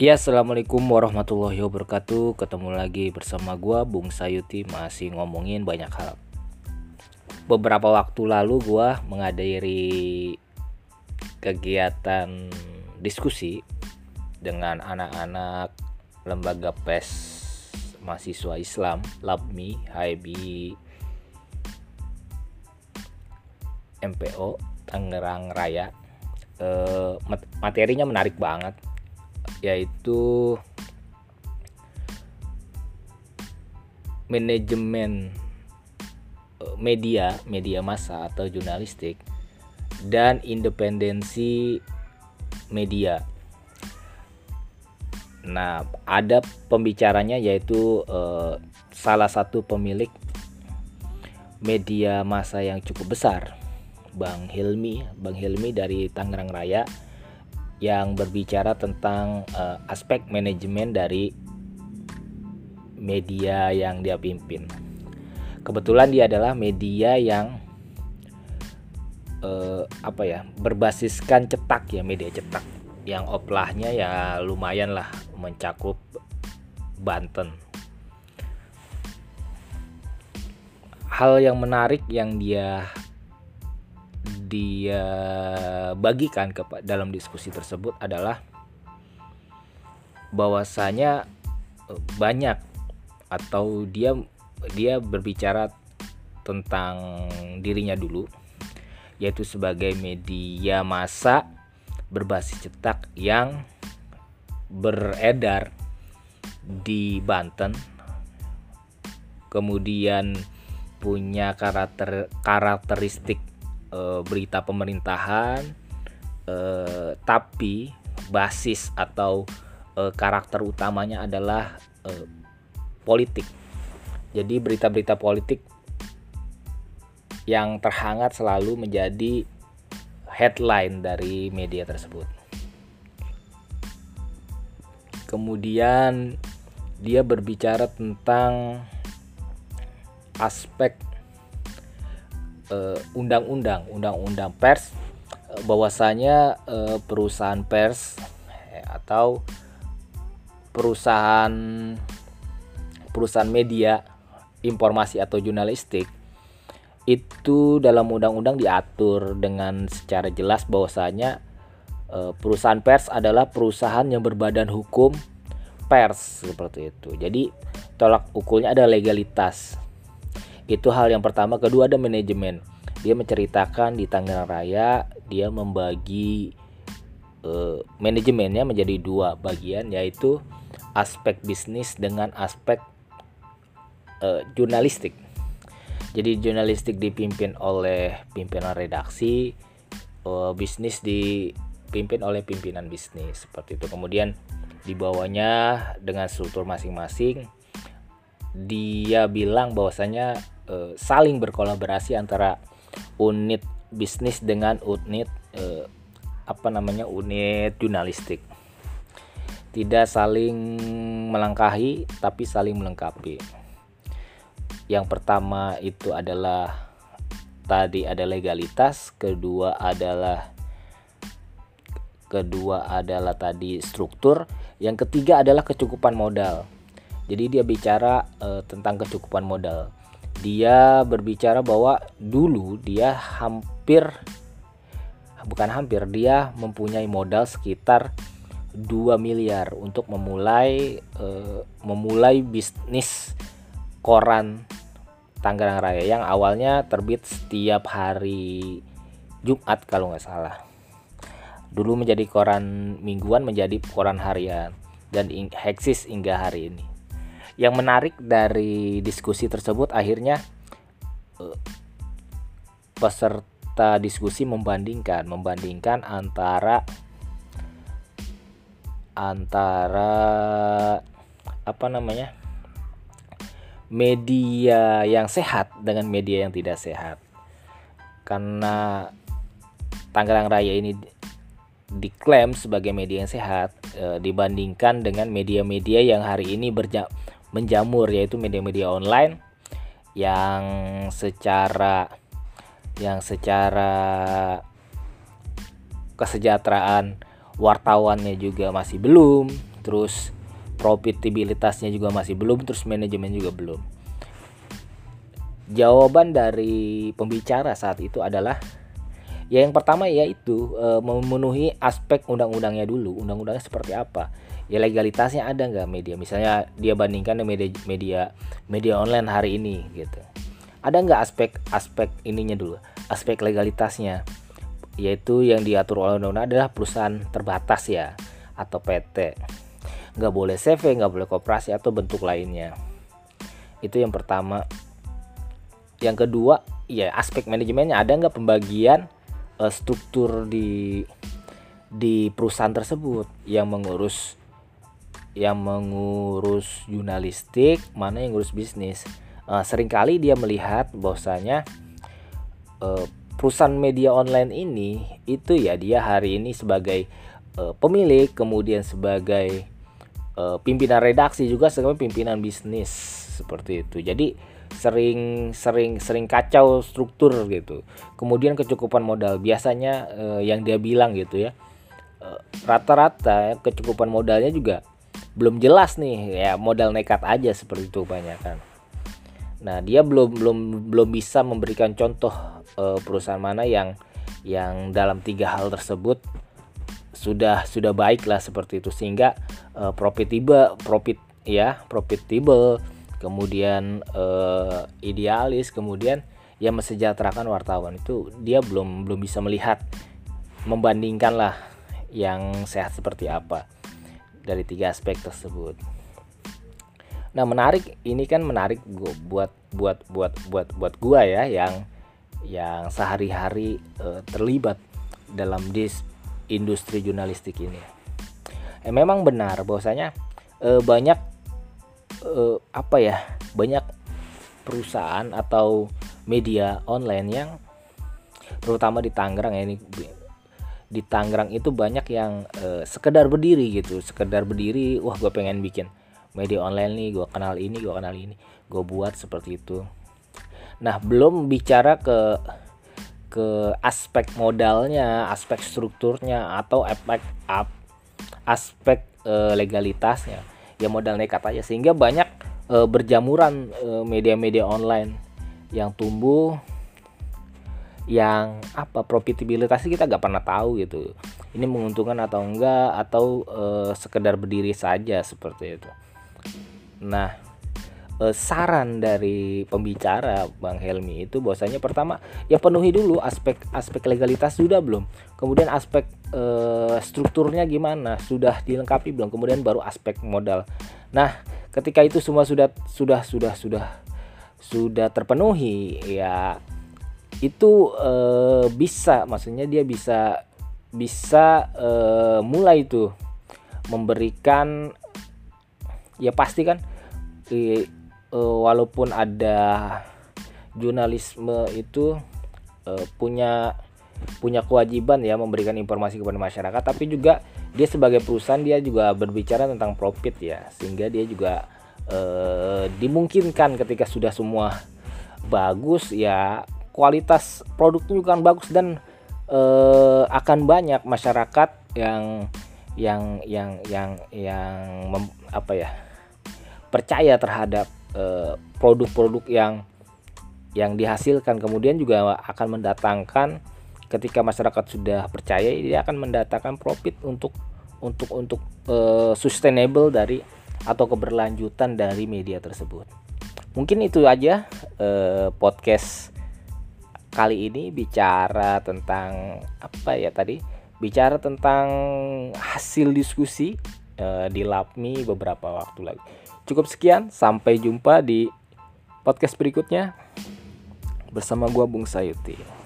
Ya, assalamualaikum warahmatullahi wabarakatuh. Ketemu lagi bersama gua Bung Sayuti masih ngomongin banyak hal. Beberapa waktu lalu gua menghadiri kegiatan diskusi dengan anak-anak lembaga PES mahasiswa Islam LABMI HIB MPO Tangerang Raya. Eh, materinya menarik banget yaitu manajemen eh, media, media massa atau jurnalistik dan independensi media. Nah, ada pembicaranya yaitu eh, salah satu pemilik media massa yang cukup besar, Bang Hilmi, Bang Hilmi dari Tangerang Raya yang berbicara tentang uh, aspek manajemen dari media yang dia pimpin. Kebetulan dia adalah media yang uh, apa ya berbasiskan cetak ya media cetak yang oplahnya ya lumayan lah mencakup Banten. Hal yang menarik yang dia dia bagikan ke dalam diskusi tersebut adalah bahwasanya eh, banyak atau dia dia berbicara tentang dirinya dulu yaitu sebagai media massa berbasis cetak yang beredar di Banten kemudian punya karakter karakteristik e, berita pemerintahan e, tapi basis atau e, karakter utamanya adalah e, politik. Jadi berita-berita politik yang terhangat selalu menjadi headline dari media tersebut. Kemudian dia berbicara tentang aspek Eh, undang-undang uh, undang-undang pers uh, bahwasanya uh, perusahaan pers atau perusahaan perusahaan media informasi atau jurnalistik itu dalam undang-undang diatur dengan secara jelas bahwasanya perusahaan pers adalah perusahaan yang berbadan hukum pers seperti itu. Jadi tolak ukurnya ada legalitas itu hal yang pertama. Kedua ada manajemen. Dia menceritakan di Tangerang Raya dia membagi uh, manajemennya menjadi dua bagian yaitu aspek bisnis dengan aspek uh, jurnalistik. Jadi jurnalistik dipimpin oleh pimpinan redaksi uh, bisnis dipimpin oleh pimpinan bisnis seperti itu. Kemudian di bawahnya dengan struktur masing-masing dia bilang bahwasanya uh, saling berkolaborasi antara unit bisnis dengan unit uh, apa namanya unit jurnalistik. Tidak saling melangkahi tapi saling melengkapi. Yang pertama itu adalah tadi ada legalitas kedua adalah kedua adalah tadi struktur yang ketiga adalah kecukupan modal. Jadi dia bicara uh, tentang kecukupan modal dia berbicara bahwa dulu dia hampir bukan hampir dia mempunyai modal sekitar 2 miliar untuk memulai uh, memulai bisnis koran Tangerang Raya yang awalnya terbit setiap hari Jumat kalau nggak salah. Dulu menjadi koran mingguan menjadi koran harian dan eksis hingga hari ini yang menarik dari diskusi tersebut akhirnya uh, peserta diskusi membandingkan membandingkan antara antara apa namanya media yang sehat dengan media yang tidak sehat. Karena Tangerang Raya ini diklaim sebagai media yang sehat e, dibandingkan dengan media-media yang hari ini berja menjamur yaitu media-media online yang secara yang secara kesejahteraan wartawannya juga masih belum terus profitabilitasnya juga masih belum terus manajemen juga belum. Jawaban dari pembicara saat itu adalah ya yang pertama yaitu e, memenuhi aspek undang-undangnya dulu. Undang-undangnya seperti apa ya legalitasnya ada nggak media? Misalnya dia bandingkan media media media online hari ini gitu. Ada nggak aspek aspek ininya dulu? Aspek legalitasnya yaitu yang diatur oleh undang-undang adalah perusahaan terbatas ya atau PT nggak boleh CV nggak boleh kooperasi atau bentuk lainnya. Itu yang pertama. Yang kedua ya aspek manajemennya. Ada nggak pembagian uh, struktur di di perusahaan tersebut yang mengurus yang mengurus jurnalistik mana yang ngurus bisnis uh, sering kali dia melihat bahwasanya uh, perusahaan media online ini itu ya dia hari ini sebagai uh, pemilik kemudian sebagai uh, pimpinan redaksi juga sebagai pimpinan bisnis seperti itu. Jadi sering sering sering kacau struktur gitu. Kemudian kecukupan modal biasanya uh, yang dia bilang gitu ya. rata-rata kecukupan modalnya juga belum jelas nih ya modal nekat aja seperti itu kebanyakan. Nah, dia belum belum belum bisa memberikan contoh uh, perusahaan mana yang yang dalam tiga hal tersebut sudah sudah baik lah seperti itu. Sehingga uh, profitable profit ya profitable kemudian uh, idealis kemudian yang mensejahterakan wartawan. Itu dia belum belum bisa melihat membandingkan lah yang sehat seperti apa dari tiga aspek tersebut. Nah menarik ini kan menarik buat buat buat buat buat gua ya yang yang sehari-hari uh, terlibat dalam dis industri jurnalistik ini. Eh, memang benar bahwasanya eh, banyak eh, apa ya banyak perusahaan atau media online yang terutama di Tangerang ya ini di Tangerang itu banyak yang eh, sekedar berdiri gitu sekedar berdiri wah gue pengen bikin media online nih gue kenal ini gue kenal ini gue buat seperti itu nah belum bicara ke ke aspek modalnya, aspek strukturnya atau aspek up, aspek e, legalitasnya. Ya modal nekat aja sehingga banyak e, berjamuran media-media online yang tumbuh yang apa profitabilitasnya kita nggak pernah tahu gitu. Ini menguntungkan atau enggak atau e, sekedar berdiri saja seperti itu. Nah, eh, saran dari pembicara Bang Helmi itu bahwasanya pertama ya penuhi dulu aspek aspek legalitas sudah belum kemudian aspek eh, strukturnya gimana sudah dilengkapi belum kemudian baru aspek modal nah ketika itu semua sudah sudah sudah sudah sudah terpenuhi ya itu eh, bisa maksudnya dia bisa bisa eh, mulai itu memberikan ya pasti kan uh, walaupun ada jurnalisme itu uh, punya punya kewajiban ya memberikan informasi kepada masyarakat tapi juga dia sebagai perusahaan dia juga berbicara tentang profit ya sehingga dia juga uh, dimungkinkan ketika sudah semua bagus ya kualitas produknya juga akan bagus dan uh, akan banyak masyarakat yang yang yang yang yang mem, apa ya percaya terhadap Eh, produk-produk yang yang dihasilkan kemudian juga akan mendatangkan ketika masyarakat sudah percaya dia akan mendatangkan profit untuk untuk untuk uh, sustainable dari atau keberlanjutan dari media tersebut. Mungkin itu aja uh, podcast kali ini bicara tentang apa ya tadi? Bicara tentang hasil diskusi uh, di LAPMI beberapa waktu lagi. Cukup sekian, sampai jumpa di podcast berikutnya bersama gua Bung Sayuti.